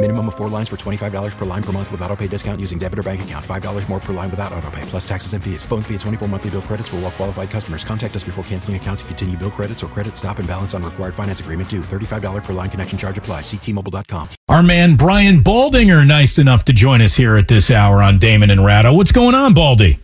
Minimum of four lines for $25 per line per month with auto pay discount using debit or bank account. $5 more per line without auto pay, plus taxes and fees. Phone fee at 24 monthly bill credits for all well qualified customers. Contact us before canceling account to continue bill credits or credit stop and balance on required finance agreement due. $35 per line connection charge apply. Ctmobile.com. Our man Brian Baldinger, nice enough to join us here at this hour on Damon and Ratto. What's going on, Baldy?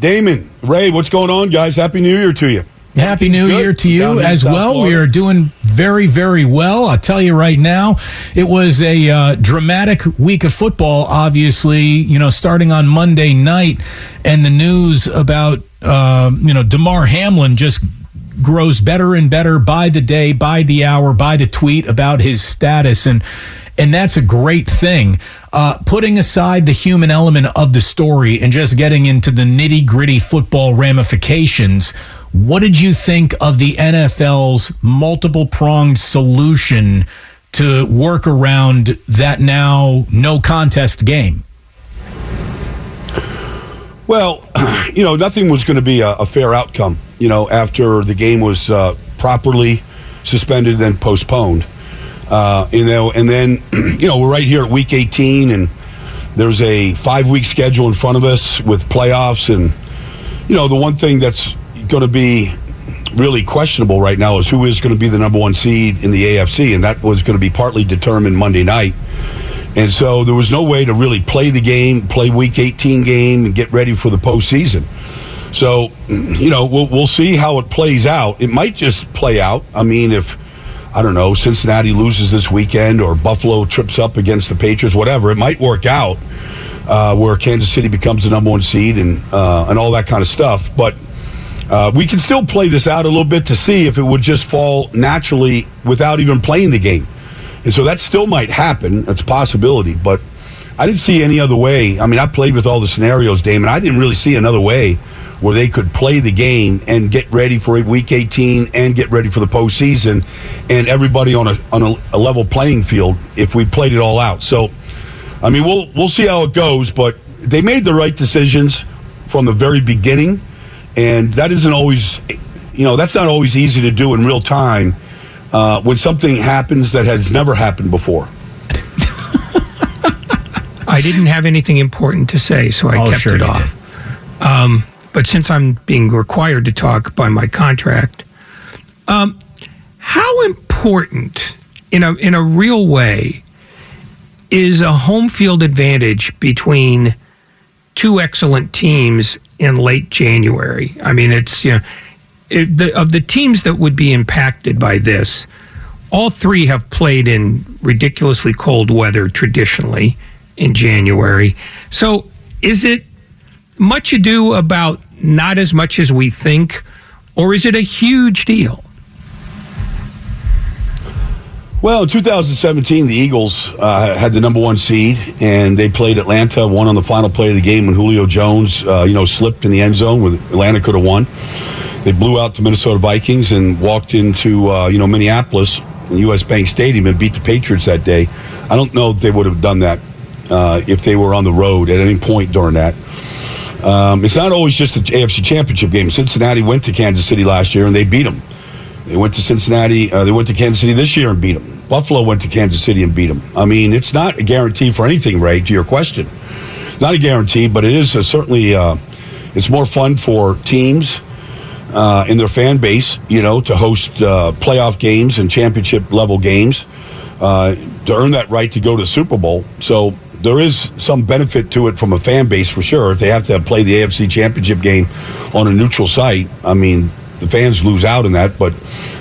Damon, Ray, what's going on, guys? Happy New Year to you. Happy New Good. Year to you as well. We are doing very, very well. I'll tell you right now, it was a uh, dramatic week of football, obviously, you know, starting on Monday night, and the news about, uh, you know, Damar Hamlin just grows better and better by the day, by the hour, by the tweet about his status. And and that's a great thing. Uh, putting aside the human element of the story and just getting into the nitty gritty football ramifications, what did you think of the NFL's multiple pronged solution to work around that now no contest game? Well, you know, nothing was going to be a, a fair outcome, you know, after the game was uh, properly suspended, then postponed. Uh, you know, and then, you know, we're right here at week 18, and there's a five week schedule in front of us with playoffs. And, you know, the one thing that's going to be really questionable right now is who is going to be the number one seed in the AFC. And that was going to be partly determined Monday night. And so there was no way to really play the game, play Week 18 game, and get ready for the postseason. So, you know, we'll, we'll see how it plays out. It might just play out. I mean, if, I don't know, Cincinnati loses this weekend or Buffalo trips up against the Patriots, whatever, it might work out uh, where Kansas City becomes the number one seed and, uh, and all that kind of stuff. But uh, we can still play this out a little bit to see if it would just fall naturally without even playing the game. And so that still might happen. It's a possibility, but I didn't see any other way. I mean, I played with all the scenarios, Damon. I didn't really see another way where they could play the game and get ready for week 18 and get ready for the postseason and everybody on a on a, a level playing field if we played it all out. So, I mean, we'll we'll see how it goes, but they made the right decisions from the very beginning, and that isn't always, you know, that's not always easy to do in real time uh, when something happens that has never happened before. I didn't have anything important to say, so I Oh, kept sure it off. Um, but since I'm being required to talk by my contract, um, how important, in a in a real way, is a home field advantage between two excellent teams in late January? I mean, it's you know, it, the, of the teams that would be impacted by this, all three have played in ridiculously cold weather traditionally in January. So is it much ado about not as much as we think, or is it a huge deal? Well, in 2017, the Eagles uh, had the number one seed, and they played Atlanta. Won on the final play of the game when Julio Jones, uh, you know, slipped in the end zone. With Atlanta could have won. They blew out the Minnesota Vikings and walked into uh, you know Minneapolis and U.S. Bank Stadium and beat the Patriots that day. I don't know if they would have done that uh, if they were on the road at any point during that. Um, it's not always just the AFC Championship game. Cincinnati went to Kansas City last year and they beat them. They went to Cincinnati. Uh, they went to Kansas City this year and beat them. Buffalo went to Kansas City and beat them. I mean, it's not a guarantee for anything, Ray. To your question, not a guarantee, but it is certainly. Uh, it's more fun for teams uh, in their fan base, you know, to host uh, playoff games and championship level games uh, to earn that right to go to Super Bowl. So there is some benefit to it from a fan base for sure. If they have to play the AFC Championship game on a neutral site, I mean, the fans lose out in that, but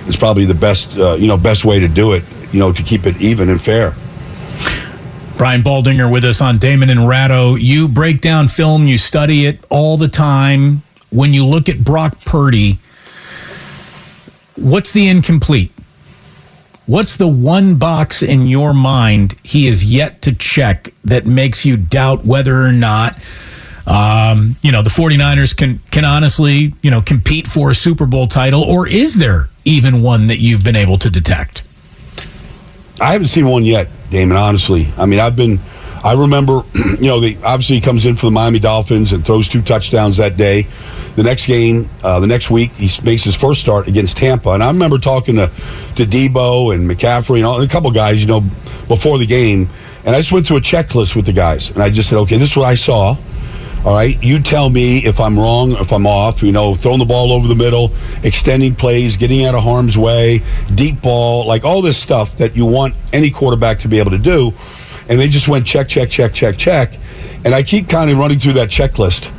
it's probably the best, uh, you know, best way to do it, you know, to keep it even and fair. Brian Baldinger with us on Damon and Ratto. You break down film, you study it all the time. When you look at Brock Purdy, what's the incomplete? What's the one box in your mind he is yet to check that makes you doubt whether or not um, you know the 49ers can can honestly, you know, compete for a Super Bowl title or is there even one that you've been able to detect? I haven't seen one yet, Damon, honestly. I mean, I've been I remember, you know, the, obviously he comes in for the Miami Dolphins and throws two touchdowns that day. The next game, uh, the next week, he makes his first start against Tampa. And I remember talking to, to Deebo and McCaffrey and all, a couple guys, you know, before the game. And I just went through a checklist with the guys. And I just said, okay, this is what I saw. All right, you tell me if I'm wrong, if I'm off. You know, throwing the ball over the middle, extending plays, getting out of harm's way, deep ball, like all this stuff that you want any quarterback to be able to do and they just went check, check, check, check, check. And I keep kind of running through that checklist.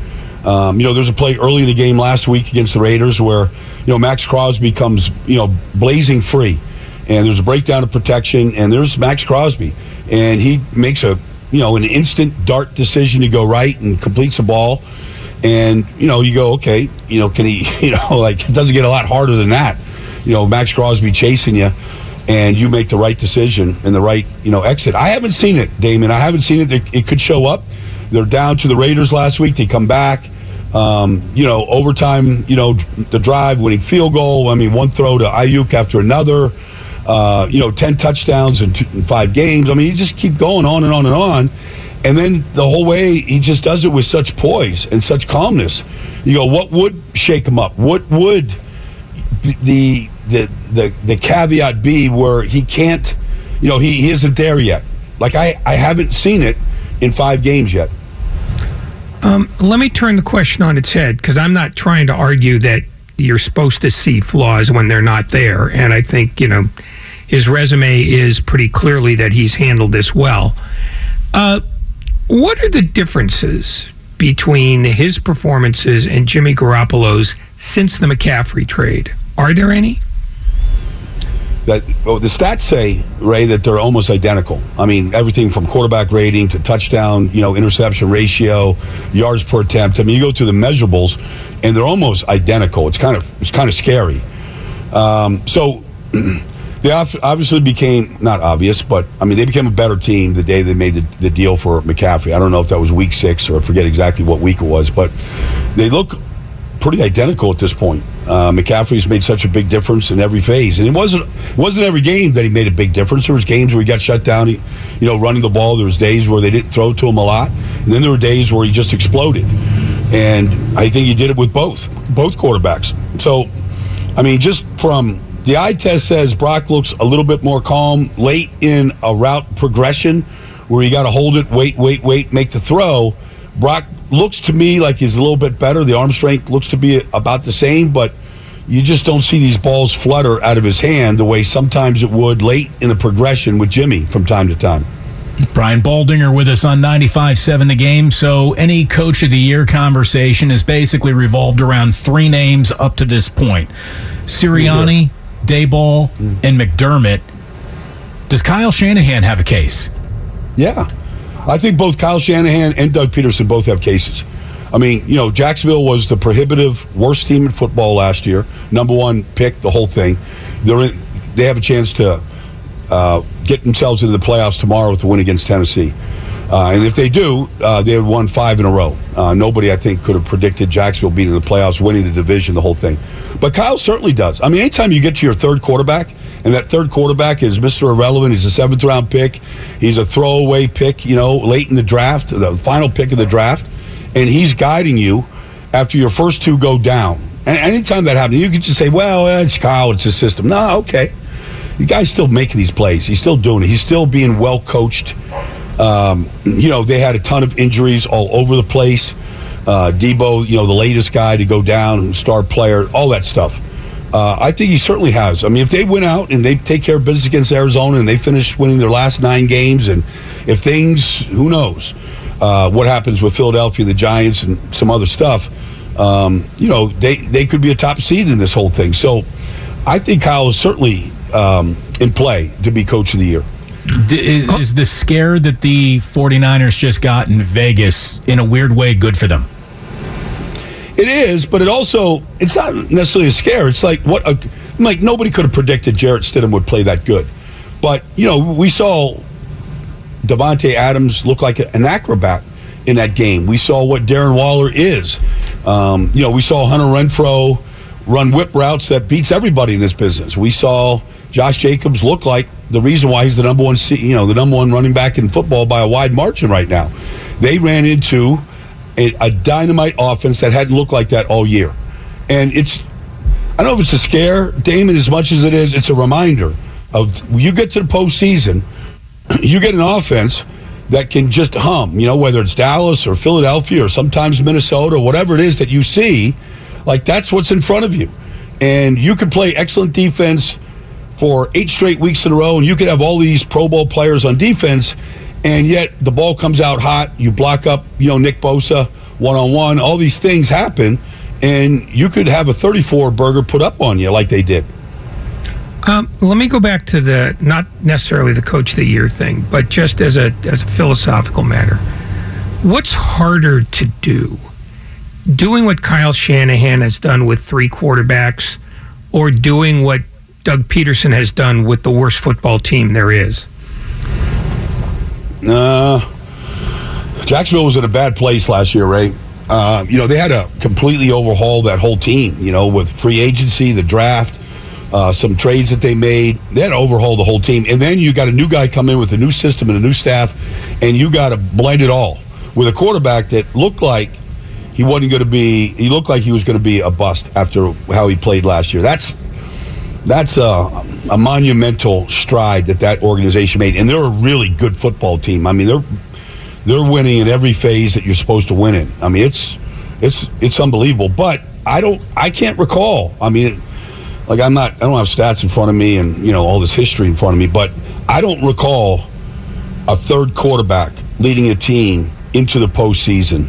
Um, you know, there's a play early in the game last week against the Raiders where, you know, Maxx Crosby comes, you know, blazing free. And there's a breakdown of protection, and there's Maxx Crosby. And he makes a, you know, an instant dart decision to go right and completes the ball. And, you know, you go, okay, you know, can he, you know, like, it doesn't get a lot harder than that. You know, Maxx Crosby chasing you and you make the right decision and the right you know exit. I haven't seen it, Damon. I haven't seen it. It could show up. They're down to the Raiders last week. They come back. Um, you know, overtime. You know, the drive, winning field goal. I mean, one throw to Aiyuk after another. Uh, you know, ten touchdowns in, two, in five games. I mean, you just keep going on and on and on. And then the whole way he just does it with such poise and such calmness. You go, what would shake him up? What would the the the the caveat be where he can't, you know, he, he isn't there yet. Like I I haven't seen it in five games yet. Um, let me turn the question on its head because I'm not trying to argue that you're supposed to see flaws when they're not there, and I think you know his resume is pretty clearly that he's handled this well. Uh, what are the differences between his performances and Jimmy Garoppolo's since the McCaffrey trade? Are there any? That well, the stats say Ray that they're almost identical. I mean, everything from quarterback rating to touchdown, you know, interception ratio, yards per attempt. I mean, you go through the measurables, and they're almost identical. It's kind of it's kind of scary. Um, so. They obviously became not obvious, but I mean they became a better team the day they made the, the deal for McCaffrey. I don't know if that was week six or I forget exactly what week it was, but they look pretty identical at this point. Uh, McCaffrey's made such a big difference in every phase, and it wasn't wasn't every game that he made a big difference. There was games where he got shut down, he, you know, running the ball. There was days where they didn't throw to him a lot, and then there were days where he just exploded. And I think he did it with both both quarterbacks. So, I mean, just from the eye test says Brock looks a little bit more calm late in a route progression where you got to hold it, wait, wait, wait, make the throw. Brock looks to me like he's a little bit better. The arm strength looks to be about the same, but you just don't see these balls flutter out of his hand the way sometimes it would late in the progression with Jimmy from time to time. Brian Baldinger with us on 95.7 The Game. So any Coach of the Year conversation has basically revolved around three names up to this point. Sirianni, Daboll, mm. and McDermott. Does Kyle Shanahan have a case? Yeah. I think both Kyle Shanahan and Doug Pederson both have cases. I mean, you know, Jacksonville was the prohibitive worst team in football last year. Number one pick, the whole thing. They're in, they have a chance to uh, get themselves into the playoffs tomorrow with the win against Tennessee. Uh, and if they do, uh, they have won five in a row. Uh, nobody, I think, could have predicted Jacksonville being in the playoffs, winning the division, the whole thing. But Kyle certainly does. I mean, anytime you get to your third quarterback, and that third quarterback is Mr. Irrelevant. He's a seventh round pick. He's a throwaway pick, you know, late in the draft, the final pick of the draft. And he's guiding you after your first two go down. And anytime that happens, you can just say, well, it's Kyle, it's his system. No, okay. The guy's still making these plays. He's still doing it. He's still being well coached. Um, you know, they had a ton of injuries all over the place. Uh, Deebo, you know, the latest guy to go down, star player, all that stuff. Uh, I think he certainly has. I mean, if they win out and they take care of business against Arizona and they finish winning their last nine games and if things, who knows, uh, what happens with Philadelphia, the Giants, and some other stuff, um, you know, they, they could be a top seed in this whole thing. So I think Kyle is certainly um, in play to be coach of the year. D- is, is the scare that the 49ers just got in Vegas in a weird way good for them? It is, but it also it's not necessarily a scare. It's like what a like nobody could have predicted Jarrett Stidham would play that good. But you know, we saw Davante Adams look like an acrobat in that game. We saw what Darren Waller is. Um, you know, we saw Hunter Renfrow run whip routes that beats everybody in this business. We saw Josh Jacobs look like the reason why he's the number one, you know, the number one running back in football by a wide margin right now. They ran into a, a dynamite offense that hadn't looked like that all year, and it's. I don't know if it's a scare, Damon, as much as it is. It's a reminder of you get to the postseason, you get an offense that can just hum. You know, whether it's Dallas or Philadelphia or sometimes Minnesota or whatever it is that you see, like that's what's in front of you, and you can play excellent defense for eight straight weeks in a row, and you could have all these Pro Bowl players on defense, and yet the ball comes out hot. You block up, you know, Nick Bosa one on one. All these things happen, and you could have a 34 burger put up on you like they did. Um, let me go back to the not necessarily the coach of the year thing, but just as a as a philosophical matter. What's harder to do? Doing what Kyle Shanahan has done with three quarterbacks, or doing what Doug Pederson has done with the worst football team there is? Uh, Jacksonville was in a bad place last year, right? Uh, you know, they had to completely overhaul that whole team, you know, with free agency, the draft, uh, some trades that they made. They had to overhaul the whole team. And then you got a new guy come in with a new system and a new staff, and you got to blend it all with a quarterback that looked like he wasn't going to be, he looked like he was going to be a bust after how he played last year. That's that's a, a, monumental stride that that organization made, and they're a really good football team. I mean, they're they're winning in every phase that you're supposed to win in. I mean, it's it's it's unbelievable. But I don't, I can't recall. I mean, like I'm not, I don't have stats in front of me and you know all this history in front of me, but I don't recall a third quarterback leading a team into the postseason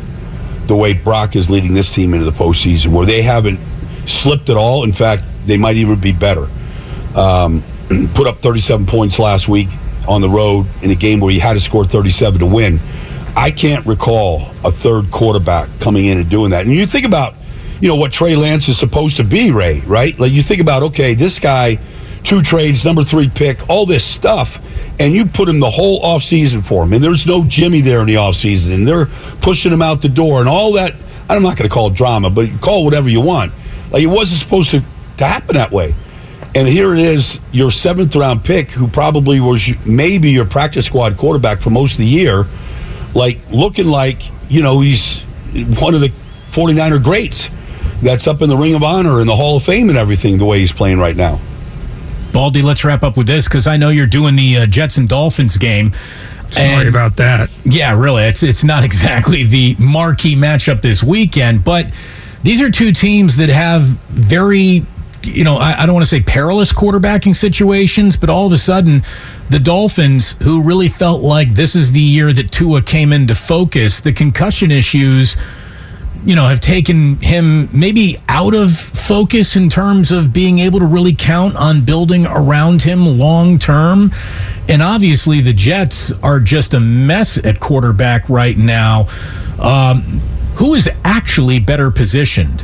the way Brock is leading this team into the postseason, where they haven't slipped at all. In fact, they might even be better. Um, put up 37 points last week on the road in a game where you had to score 37 to win. I can't recall a third quarterback coming in and doing that. And you think about, you know, what Trey Lance is supposed to be, Ray, right? Like you think about, okay, this guy, two trades, number three pick, all this stuff, and you put him the whole offseason for him. And there's no Jimmy there in the offseason, and they're pushing him out the door and all that. I'm not going to call it drama, but call it whatever you want. Like it wasn't supposed to to happen that way. And here it is, your seventh round pick, who probably was maybe your practice squad quarterback for most of the year, like looking like, you know, he's one of the 49er greats that's up in the Ring of Honor and the Hall of Fame and everything the way he's playing right now. Baldy, let's wrap up with this because I know you're doing the uh, Jets and Dolphins game. Sorry and, about that. Yeah, really. It's it's not exactly the marquee matchup this weekend, but these are two teams that have very you know, I, I don't want to say perilous quarterbacking situations, but all of a sudden, the Dolphins, who really felt like this is the year that Tua came into focus, the concussion issues, you know, have taken him maybe out of focus in terms of being able to really count on building around him long term. And obviously, the Jets are just a mess at quarterback right now. Um, who is actually better positioned?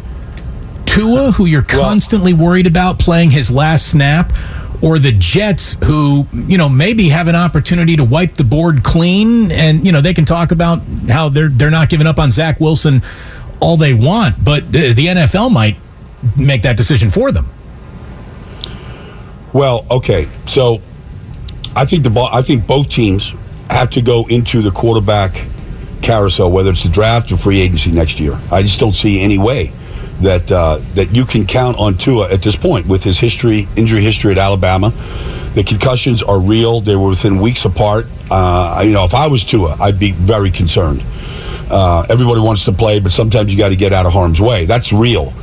Tua, who you're constantly worried about playing his last snap, or the Jets, who you know maybe have an opportunity to wipe the board clean, and you know they can talk about how they're they're not giving up on Zach Wilson all they want, but the, the NFL might make that decision for them. Well, okay, so I think the ball, I think both teams have to go into the quarterback carousel, whether it's the draft or free agency next year. I just don't see any way that uh, that you can count on Tua at this point with his history, injury history at Alabama. The concussions are real. They were within weeks apart. Uh, you know, if I was Tua, I'd be very concerned. Uh, everybody wants to play, but sometimes you got to get out of harm's way. That's real.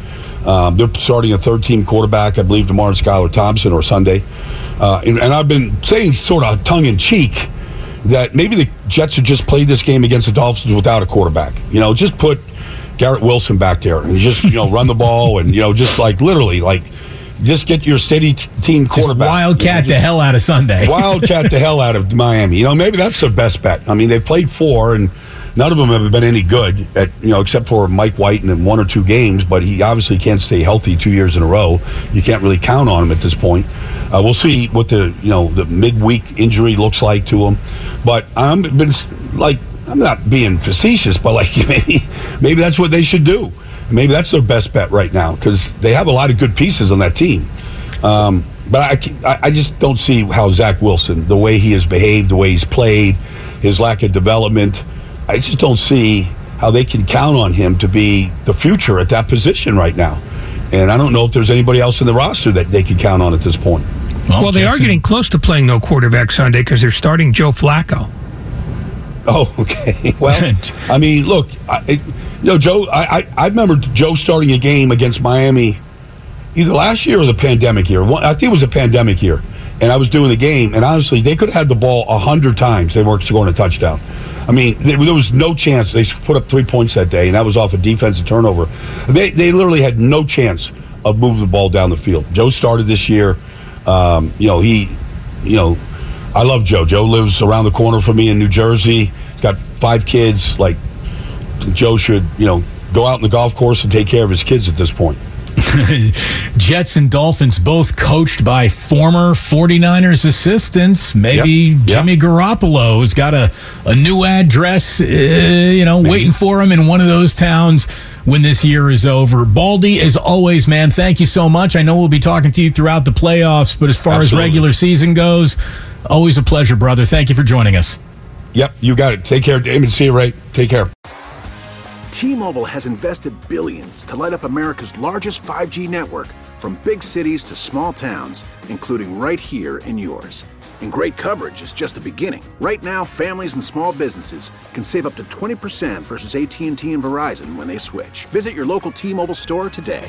Um, they're starting a third-team quarterback, I believe, tomorrow, Skylar Thompson or Sunday. Uh, and, and I've been saying, sort of tongue in cheek, that maybe the Jets have just played this game against the Dolphins without a quarterback. You know, just put Garrett Wilson back there and just you know run the ball and you know just like literally like just get your steady t- team quarterback. Just wildcat you know, the hell out of Sunday. wildcat the hell out of Miami. You know, maybe that's their best bet. I mean, they've played four and none of them have been any good at you know except for Mike White in one or two games. But he obviously can't stay healthy two years in a row. You can't really count on him at this point. Uh, we'll see what the you know the midweek injury looks like to him. But I'm been like I'm not being facetious, but like maybe maybe that's what they should do. Maybe that's their best bet right now because they have a lot of good pieces on that team. Um, but I, I just don't see how Zach Wilson, the way he has behaved, the way he's played, his lack of development, I just don't see how they can count on him to be the future at that position right now. And I don't know if there's anybody else in the roster that they can count on at this point. Well, well they Jackson. are getting close to playing no quarterback Sunday because they're starting Joe Flacco. Oh, okay. Well, I mean, look, I, it, you know, Joe. I, I, I remember Joe starting a game against Miami, either last year or the pandemic year. I think it was a pandemic year, and I was doing the game. And honestly, they could have had the ball a hundred times. They weren't scoring a touchdown. I mean, there, there was no chance. They put up three points that day, and that was off a defensive turnover. They they literally had no chance of moving the ball down the field. Joe started this year. Um, you know, he, you know, I love Joe. Joe lives around the corner from me in New Jersey. He's got five kids. Like Joe should, you know, go out in the golf course and take care of his kids at this point. Jets and Dolphins both coached by former 49ers assistants. Maybe yep, Jimmy yep. Garoppolo has got a, a new address, uh, you know, Maybe. waiting for him in one of those towns when this year is over. Baldy, as always, man, thank you so much. I know we'll be talking to you throughout the playoffs, but as far Absolutely. as regular season goes, always a pleasure, brother. Thank you for joining us. Yep, you got it. Take care, Damon. See you, right. Take care. T-Mobile has invested billions to light up America's largest 5G network from big cities to small towns, including right here in yours. And great coverage is just the beginning. Right now, families and small businesses can save up to 20% versus AT&T and Verizon when they switch. Visit your local T-Mobile store today.